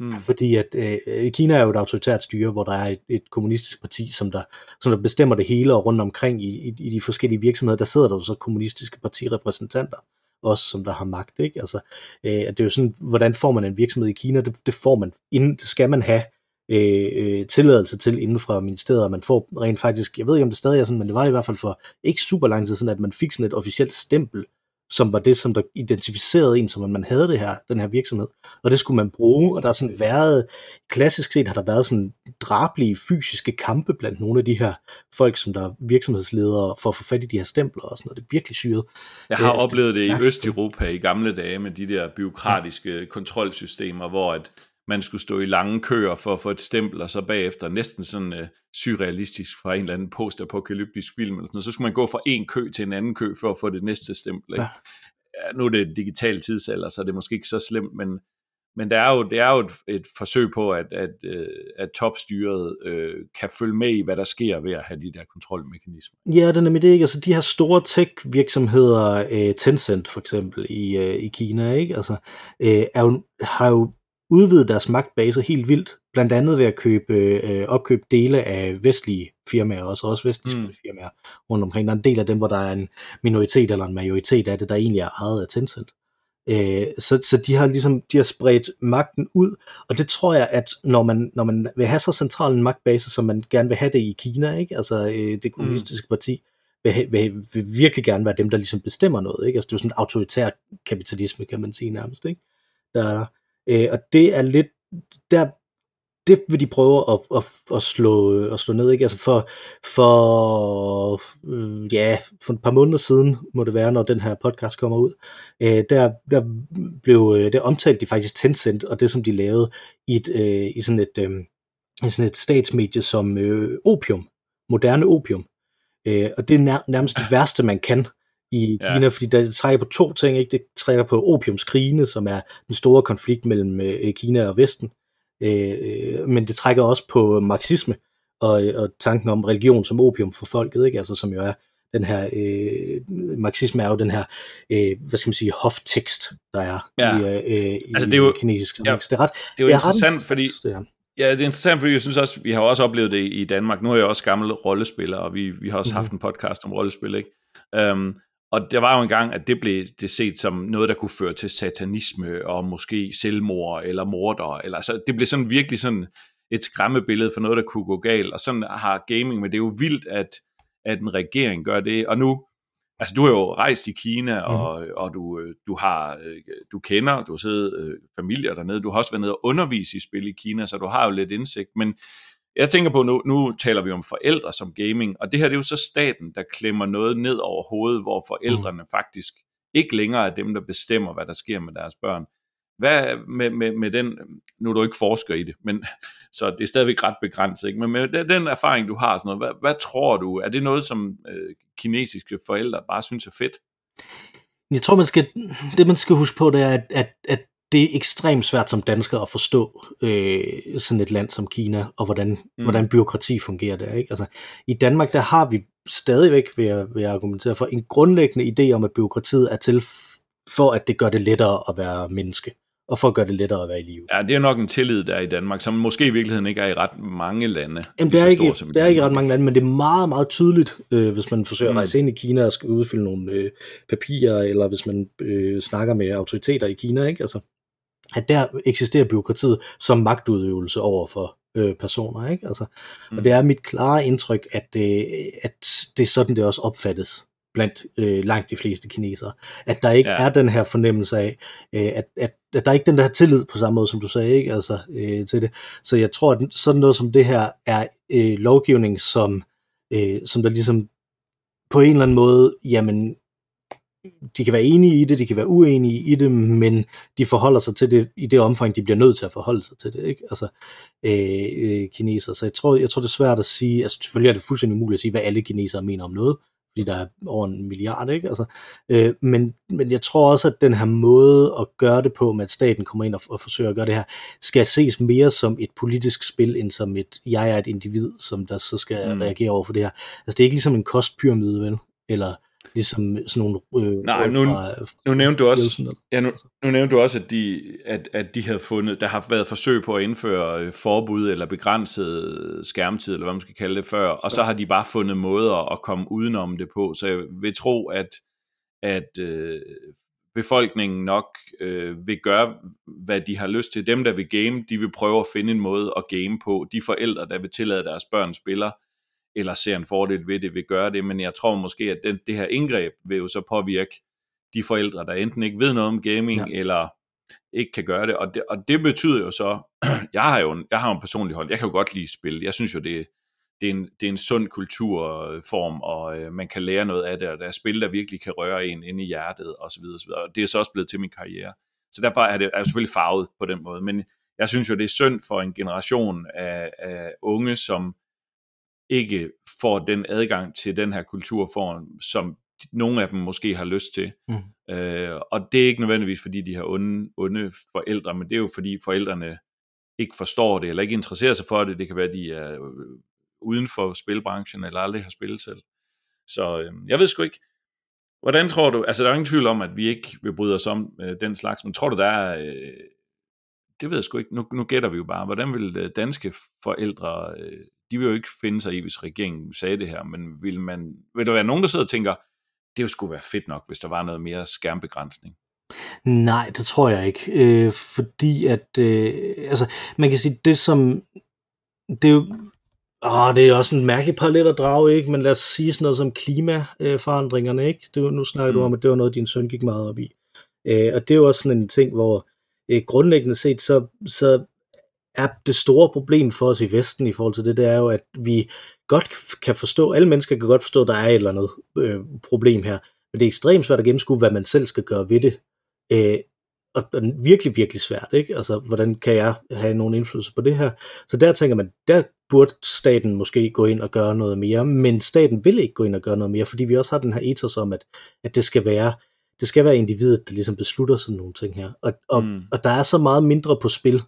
Hmm. Fordi at øh, Kina er jo et autoritært styre, hvor der er et, et kommunistisk parti, som der, som der bestemmer det hele, og rundt omkring i, i, i de forskellige virksomheder, der sidder der jo så kommunistiske partirepræsentanter, også som der har magt, ikke? Altså, øh, det er jo sådan, hvordan får man en virksomhed i Kina? Det, det får man, inden, det skal man have øh, øh, tilladelse til inden fra ministeriet, og man får rent faktisk, jeg ved ikke om det stadig er sådan, men det var i hvert fald for ikke super lang tid siden, at man fik sådan et officielt stempel, som var det, som der identificerede en, som man havde det her, den her virksomhed. Og det skulle man bruge, og der har sådan været, klassisk set har der været sådan drablige fysiske kampe blandt nogle af de her folk, som der er virksomhedsledere for at få fat i de her stempler og sådan noget. Det er virkelig syret. Jeg har øh, oplevet det i Østeuropa i gamle dage med de der byråkratiske ja. kontrolsystemer, hvor at man skulle stå i lange køer for at få et stempel, og så bagefter næsten sådan uh, surrealistisk fra en eller anden postapokalyptisk film, eller sådan, så skulle man gå fra en kø til en anden kø for at få det næste stempel. Ikke? Ja. Ja, nu er det digital tidsalder, så det er måske ikke så slemt, men, men det er jo, det er jo et, et forsøg på, at, at, øh, at topstyret øh, kan følge med i, hvad der sker ved at have de der kontrolmekanismer. Ja, det er nemlig det ikke. Altså de her store tech-virksomheder, øh, Tencent for eksempel i, øh, i Kina, ikke? Altså, øh, er jo, har jo udvide deres magtbase helt vildt, blandt andet ved at købe, øh, opkøbe dele af vestlige firmaer, også, også vestlige mm. firmaer rundt omkring. Der er en del af dem, hvor der er en minoritet eller en majoritet af det, der egentlig er ejet af Tencent. Øh, så, så de har ligesom de har spredt magten ud, og det tror jeg, at når man, når man vil have så central en magtbase, som man gerne vil have det i Kina, ikke? altså øh, det kommunistiske mm. parti, vil, vil, vil virkelig gerne være dem, der ligesom bestemmer noget. Ikke? Altså, det er jo sådan en autoritær kapitalisme, kan man sige nærmest. Ikke? Der, øh, og det er lidt, der, det vil de prøve at, at, at, slå, at slå ned. Ikke? Altså for, for, øh, ja, for et par måneder siden, må det være, når den her podcast kommer ud, øh, der, der blev øh, der omtalt de faktisk Tencent, og det som de lavede i, et, øh, i sådan et, øh, i sådan et statsmedie som øh, opium, moderne opium. Øh, og det er nær, nærmest det værste, man kan i ja. Kina, fordi det trækker på to ting. Ikke? Det trækker på opiumskrigene, som er den store konflikt mellem øh, Kina og Vesten, øh, men det trækker også på marxisme og, og tanken om religion som opium for folket, ikke? Altså, som jo er den her, øh, marxisme er jo den her, øh, hvad skal man sige, hoftekst, der er ja. i, øh, i altså, det er jo, kinesisk ja, det er, ret, det er jo er interessant, ret, fordi det her. Ja, det er interessant, fordi jeg synes også, vi har også oplevet det i Danmark. Nu er jeg også gammel rollespiller, og vi, vi har også mm-hmm. haft en podcast om rollespil, ikke? Um, og der var jo en gang, at det blev det set som noget, der kunne føre til satanisme, og måske selvmord, eller morder, eller altså, det blev sådan virkelig sådan et skræmmebillede for noget, der kunne gå galt, og sådan har gaming, men det er jo vildt, at, at en regering gør det, og nu, altså du har jo rejst i Kina, mm. og, og du, du har, du kender, du har siddet øh, familier dernede, du har også været nede og undervise i spil i Kina, så du har jo lidt indsigt, men jeg tænker på, nu, nu taler vi om forældre som gaming, og det her det er jo så staten, der klemmer noget ned over hovedet, hvor forældrene mm. faktisk ikke længere er dem, der bestemmer, hvad der sker med deres børn. Hvad med, med, med den, nu er du ikke forsker i det, men så det er stadigvæk ret begrænset, ikke? men med den, den erfaring, du har, sådan noget, hvad, hvad tror du, er det noget, som øh, kinesiske forældre bare synes er fedt? Jeg tror, man skal, det man skal huske på, det er, at, at, at det er ekstremt svært som dansker at forstå øh, sådan et land som Kina, og hvordan, mm. hvordan byråkrati fungerer der. Ikke? Altså, I Danmark, der har vi stadigvæk, vil jeg, vil jeg argumentere for, en grundlæggende idé om, at byråkratiet er til for, at det gør det lettere at være menneske og for at gøre det lettere at være i live. Ja, det er nok en tillid, der er i Danmark, som måske i virkeligheden ikke er i ret mange lande. Jamen, det er, ikke, store, det er ikke i ret mange lande, men det er meget, meget tydeligt, øh, hvis man forsøger mm. at rejse ind i Kina og skal udfylde nogle øh, papirer, eller hvis man øh, snakker med autoriteter i Kina, ikke? Altså, at der eksisterer byråkratiet som magtudøvelse over for øh, personer. Ikke? Altså, mm. Og det er mit klare indtryk, at, øh, at det er sådan, det også opfattes blandt øh, langt de fleste kinesere. At der ikke ja. er den her fornemmelse af, øh, at, at, at der er ikke den der tillid på samme måde, som du sagde, ikke? Altså, øh, til det. Så jeg tror, at sådan noget som det her er øh, lovgivning, som, øh, som der ligesom på en eller anden måde, jamen, de kan være enige i det, de kan være uenige i det, men de forholder sig til det i det omfang, de bliver nødt til at forholde sig til det, ikke? Altså, øh, øh, kineser. Så jeg tror, jeg tror, det er svært at sige, altså selvfølgelig er det fuldstændig umuligt at sige, hvad alle kinesere mener om noget, fordi der er over en milliard, ikke? Altså, øh, men, men jeg tror også, at den her måde at gøre det på, med at staten kommer ind og, og forsøger at gøre det her, skal ses mere som et politisk spil, end som et, jeg er et individ, som der så skal mm. reagere over for det her. Altså det er ikke ligesom en kostpyramide, vel? Eller ligesom sådan nogle øh, Nej, nu, fra, nu nævnte du også, ja, nu, nu nævnte du også, at de, at, at de havde fundet, der har været forsøg på at indføre øh, forbud eller begrænset skærmtid, eller hvad man skal kalde det før, og så har de bare fundet måder at komme udenom det på, så jeg vil tro, at, at øh, befolkningen nok øh, vil gøre, hvad de har lyst til. Dem, der vil game, de vil prøve at finde en måde at game på. De forældre, der vil tillade deres børn spiller, eller ser en fordel ved det, vil gøre det, men jeg tror måske, at den, det her indgreb vil jo så påvirke de forældre, der enten ikke ved noget om gaming, ja. eller ikke kan gøre det, og det, og det betyder jo så, jeg har jo en, jeg har en personlig hold, jeg kan jo godt lide spil, jeg synes jo, det, det, er, en, det er en sund kulturform, og øh, man kan lære noget af det, og der er spil, der virkelig kan røre en ind i hjertet, så videre. og det er så også blevet til min karriere. Så derfor er det er selvfølgelig farvet på den måde, men jeg synes jo, det er synd for en generation af, af unge, som ikke får den adgang til den her kulturform, som nogle af dem måske har lyst til. Mm. Øh, og det er ikke nødvendigvis, fordi de har onde, onde forældre, men det er jo fordi forældrene ikke forstår det, eller ikke interesserer sig for det. Det kan være, at de er øh, uden for spilbranchen, eller aldrig har spillet selv. Så øh, jeg ved sgu ikke, hvordan tror du, altså der er ingen tvivl om, at vi ikke vil bryde os om øh, den slags, men tror du, der er, øh, det ved jeg sgu ikke, nu, nu gætter vi jo bare, hvordan vil øh, danske forældre øh, de vil jo ikke finde sig i, hvis regeringen sagde det her, men vil, man, vil der være nogen, der sidder og tænker, det jo skulle være fedt nok, hvis der var noget mere skærmbegrænsning? Nej, det tror jeg ikke. Øh, fordi at, øh, altså, man kan sige, det som, det er jo, åh, det er også en mærkelig parallel at drage, ikke? Men lad os sige sådan noget som klimaforandringerne, ikke? Det, nu snakker mm. du om, at det var noget, din søn gik meget op i. Øh, og det er jo også sådan en ting, hvor øh, grundlæggende set, så, så er det store problem for os i Vesten i forhold til det, det er jo, at vi godt kan forstå, alle mennesker kan godt forstå, at der er et eller andet øh, problem her, men det er ekstremt svært at gennemskue, hvad man selv skal gøre ved det. Øh, og, og virkelig, virkelig svært, ikke? Altså, hvordan kan jeg have nogen indflydelse på det her? Så der tænker man, der burde staten måske gå ind og gøre noget mere, men staten vil ikke gå ind og gøre noget mere, fordi vi også har den her ethos om, at, at det skal være det skal være individet, der ligesom beslutter sådan nogle ting her. Og, og, mm. og der er så meget mindre på spil,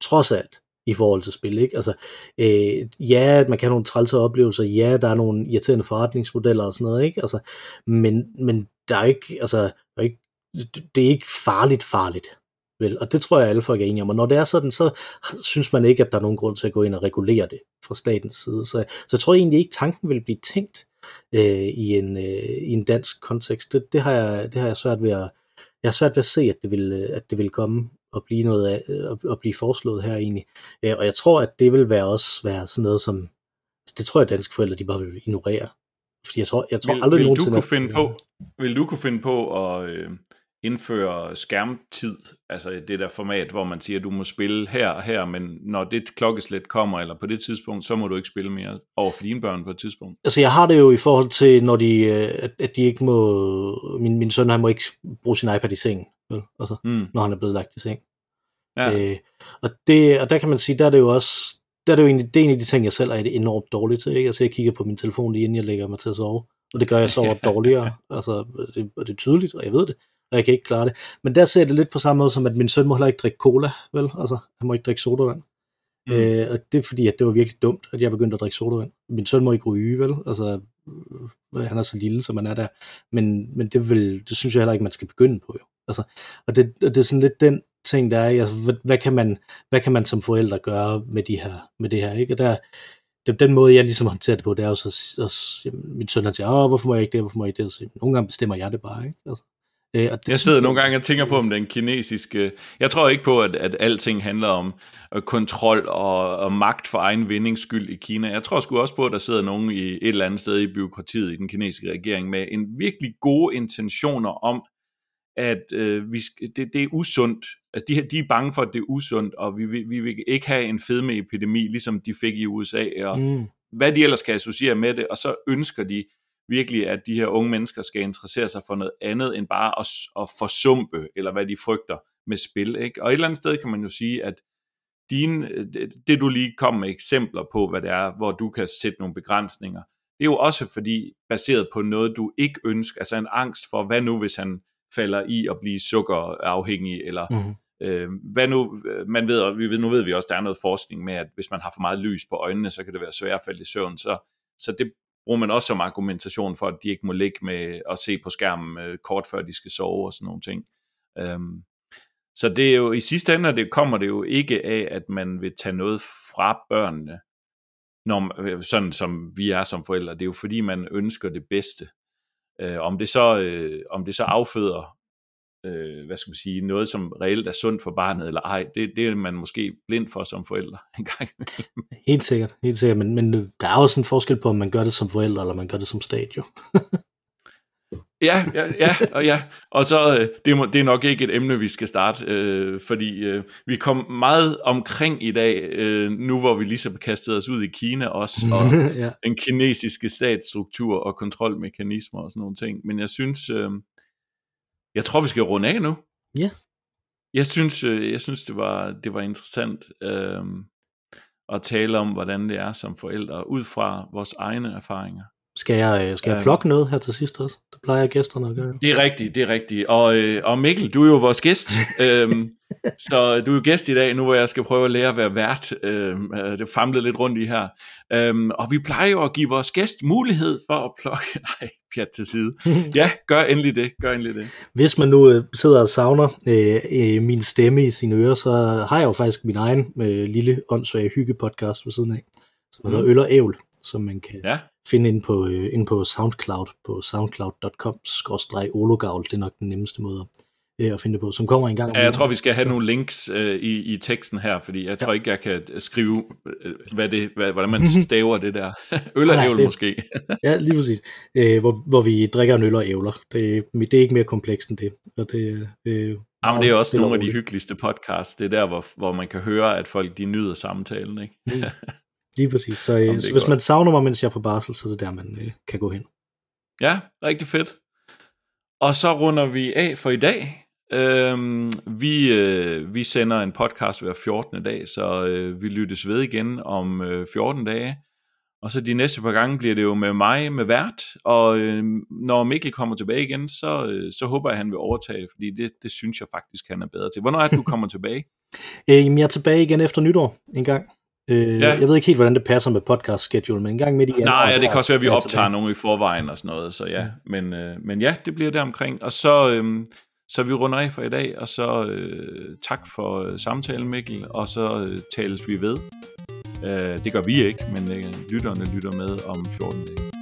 trods alt, i forhold til spil. Ikke? Altså, øh, ja, man kan have nogle trælse oplevelser, ja, der er nogle irriterende forretningsmodeller og sådan noget, ikke? Altså, men, men der er ikke, altså, der er ikke, det er ikke farligt farligt. Vel? Og det tror jeg, alle folk er enige om. Og når det er sådan, så synes man ikke, at der er nogen grund til at gå ind og regulere det fra statens side. Så, så jeg tror egentlig ikke, tanken vil blive tænkt øh, i, en, øh, i en dansk kontekst. Det, det, har jeg, det har jeg svært ved at, jeg har svært ved at se, at det vil, øh, at det vil komme at blive noget af, at, at blive foreslået her egentlig. Øh, og jeg tror, at det vil være også være sådan noget som, altså det tror jeg, danske forældre, de bare vil ignorere. Fordi jeg tror, jeg tror vil, aldrig vil nogensinde... Du kunne finde på, vil du kunne finde på at øh, indføre skærmtid, altså det der format, hvor man siger, at du må spille her og her, men når det klokkeslæt kommer, eller på det tidspunkt, så må du ikke spille mere over for dine børn på et tidspunkt? Altså jeg har det jo i forhold til, når de, øh, at de ikke må, min, min søn han må ikke bruge sin iPad i sengen, vel? Altså, mm. når han er blevet lagt i seng. Ja. Øh, og, det, og der kan man sige, der er det jo også, der er det jo egentlig, det er en af de ting, jeg selv er enormt dårlig til. Ikke? Altså jeg kigger på min telefon lige inden jeg lægger mig til at sove, og det gør jeg sover dårligere. altså, det, det er tydeligt, og jeg ved det, og jeg kan ikke klare det. Men der ser det lidt på samme måde som, at min søn må heller ikke drikke cola, vel? Altså, han må ikke drikke sodavand. Mm. Øh, og det er fordi, at det var virkelig dumt, at jeg begyndte at drikke sodavand. Min søn må ikke ryge, vel? Altså, øh, han er så lille, som man er der. Men, men det, vil, det synes jeg heller ikke, man skal begynde på, jo. Altså, og, det, og det er sådan lidt den ting, der er, altså, hvad, hvad, kan man, hvad kan man som forældre gøre med, de her, med det her, ikke? Og der, det, den måde, jeg ligesom håndterer det på, det er jo så, jamen, min søn han siger, Åh, hvorfor må jeg ikke det, hvorfor må jeg ikke det? Så, nogle gange bestemmer jeg det bare, ikke? Altså, øh, og det, jeg sidder nogle gange og tænker på, om den kinesiske... Jeg tror ikke på, at, at alting handler om øh, kontrol og, og magt for egen vindings skyld i Kina. Jeg tror sgu også på, at der sidder nogen i et eller andet sted i byråkratiet i den kinesiske regering med en virkelig gode intentioner om, at øh, vi, det, det er usundt. Altså, de, de er bange for, at det er usundt, og vi, vi, vi vil ikke have en fedmeepidemi, ligesom de fik i USA, og mm. hvad de ellers kan associere med det, og så ønsker de virkelig, at de her unge mennesker skal interessere sig for noget andet, end bare at, at forsumpe, eller hvad de frygter med spil. Ikke? Og et eller andet sted kan man jo sige, at dine, det, det du lige kom med eksempler på, hvad det er, hvor du kan sætte nogle begrænsninger, det er jo også fordi, baseret på noget, du ikke ønsker, altså en angst for, hvad nu hvis han falder i at blive sukkerafhængig, eller mm. øh, hvad nu, man ved, og vi ved, nu ved vi også, der er noget forskning med, at hvis man har for meget lys på øjnene, så kan det være svært at falde i søvn, så, så det bruger man også som argumentation for, at de ikke må ligge med at se på skærmen øh, kort før de skal sove og sådan nogle ting. Øhm, så det er jo i sidste ende, det kommer det jo ikke af, at man vil tage noget fra børnene, når, øh, sådan som vi er som forældre. Det er jo fordi, man ønsker det bedste. Øh, om, det så, øh, om det så afføder øh, hvad skal man sige, noget, som reelt er sundt for barnet, eller ej, det, det er man måske blind for som forældre en gang Helt sikkert, helt sikkert, men, men der er også en forskel på, om man gør det som forældre, eller man gør det som stat, jo. ja, ja, ja, og ja, og så, øh, det, må, det er nok ikke et emne, vi skal starte, øh, fordi øh, vi kom meget omkring i dag, øh, nu hvor vi ligesom kastede os ud i Kina også, og ja. den kinesiske statsstruktur og kontrolmekanismer og sådan nogle ting, men jeg synes, øh, jeg tror, vi skal runde af nu. Ja. Jeg synes, øh, jeg synes det, var, det var interessant øh, at tale om, hvordan det er som forældre, ud fra vores egne erfaringer. Skal jeg, øh, skal jeg øhm. plukke noget her til sidst også? Det plejer gæsterne at gøre. Det er rigtigt, det er rigtigt. Og, øh, og Mikkel, du er jo vores gæst. øhm, så du er jo gæst i dag, nu hvor jeg skal prøve at lære at være vært. Øhm, det famlede lidt rundt i her. Øhm, og vi plejer jo at give vores gæst mulighed for at plukke... Nej, pjat til side. Ja, gør endelig det. Gør endelig det. Hvis man nu øh, sidder og savner øh, øh, min stemme i sine ører, så har jeg jo faktisk min egen øh, lille åndssvage hyggepodcast ved siden af, som hedder mm. Øl og Ævl, som man kan ja finde ind på, øh, ind på SoundCloud, på soundcloud.com ologavl, det er nok den nemmeste måde øh, at finde på, som kommer en gang. Ja, jeg tror, vi skal have nogle links øh, i, i teksten her, fordi jeg tror ikke, jeg kan skrive, øh, hvad det, hvad, hvordan man staver det der. øl og ævl måske. ja, lige præcis. Øh, hvor, hvor vi drikker en øl og ævler. Det, det er ikke mere komplekst end det. Og det øh, Jamen, det er også nogle af de hyggeligste podcasts. Det er der, hvor, hvor man kan høre, at folk de nyder samtalen. Ikke? Mm. Lige præcis. Så, Jamen, så hvis godt. man savner mig, mens jeg er på barsel, så er det der, man øh, kan gå hen. Ja, rigtig fedt. Og så runder vi af for i dag. Øhm, vi, øh, vi sender en podcast hver 14. dag, så øh, vi lyttes ved igen om øh, 14 dage. Og så de næste par gange bliver det jo med mig med vært, og øh, når Mikkel kommer tilbage igen, så, øh, så håber jeg, at han vil overtage, fordi det, det synes jeg faktisk, han er bedre til. Hvornår er det, du kommer tilbage? øh, jeg er tilbage igen efter nytår en gang. Øh, ja. Jeg ved ikke helt, hvordan det passer med podcast schedule, men en gang midt i januar. Nej, ja, det kan også være, at vi optager nogle i forvejen og sådan noget, så ja. Men, øh, men ja, det bliver der omkring. Og så, øh, så vi runder af for i dag, og så øh, tak for øh, samtalen, Mikkel, og så øh, tales vi ved. Øh, det gør vi ikke, men øh, lytterne lytter med om 14 dage.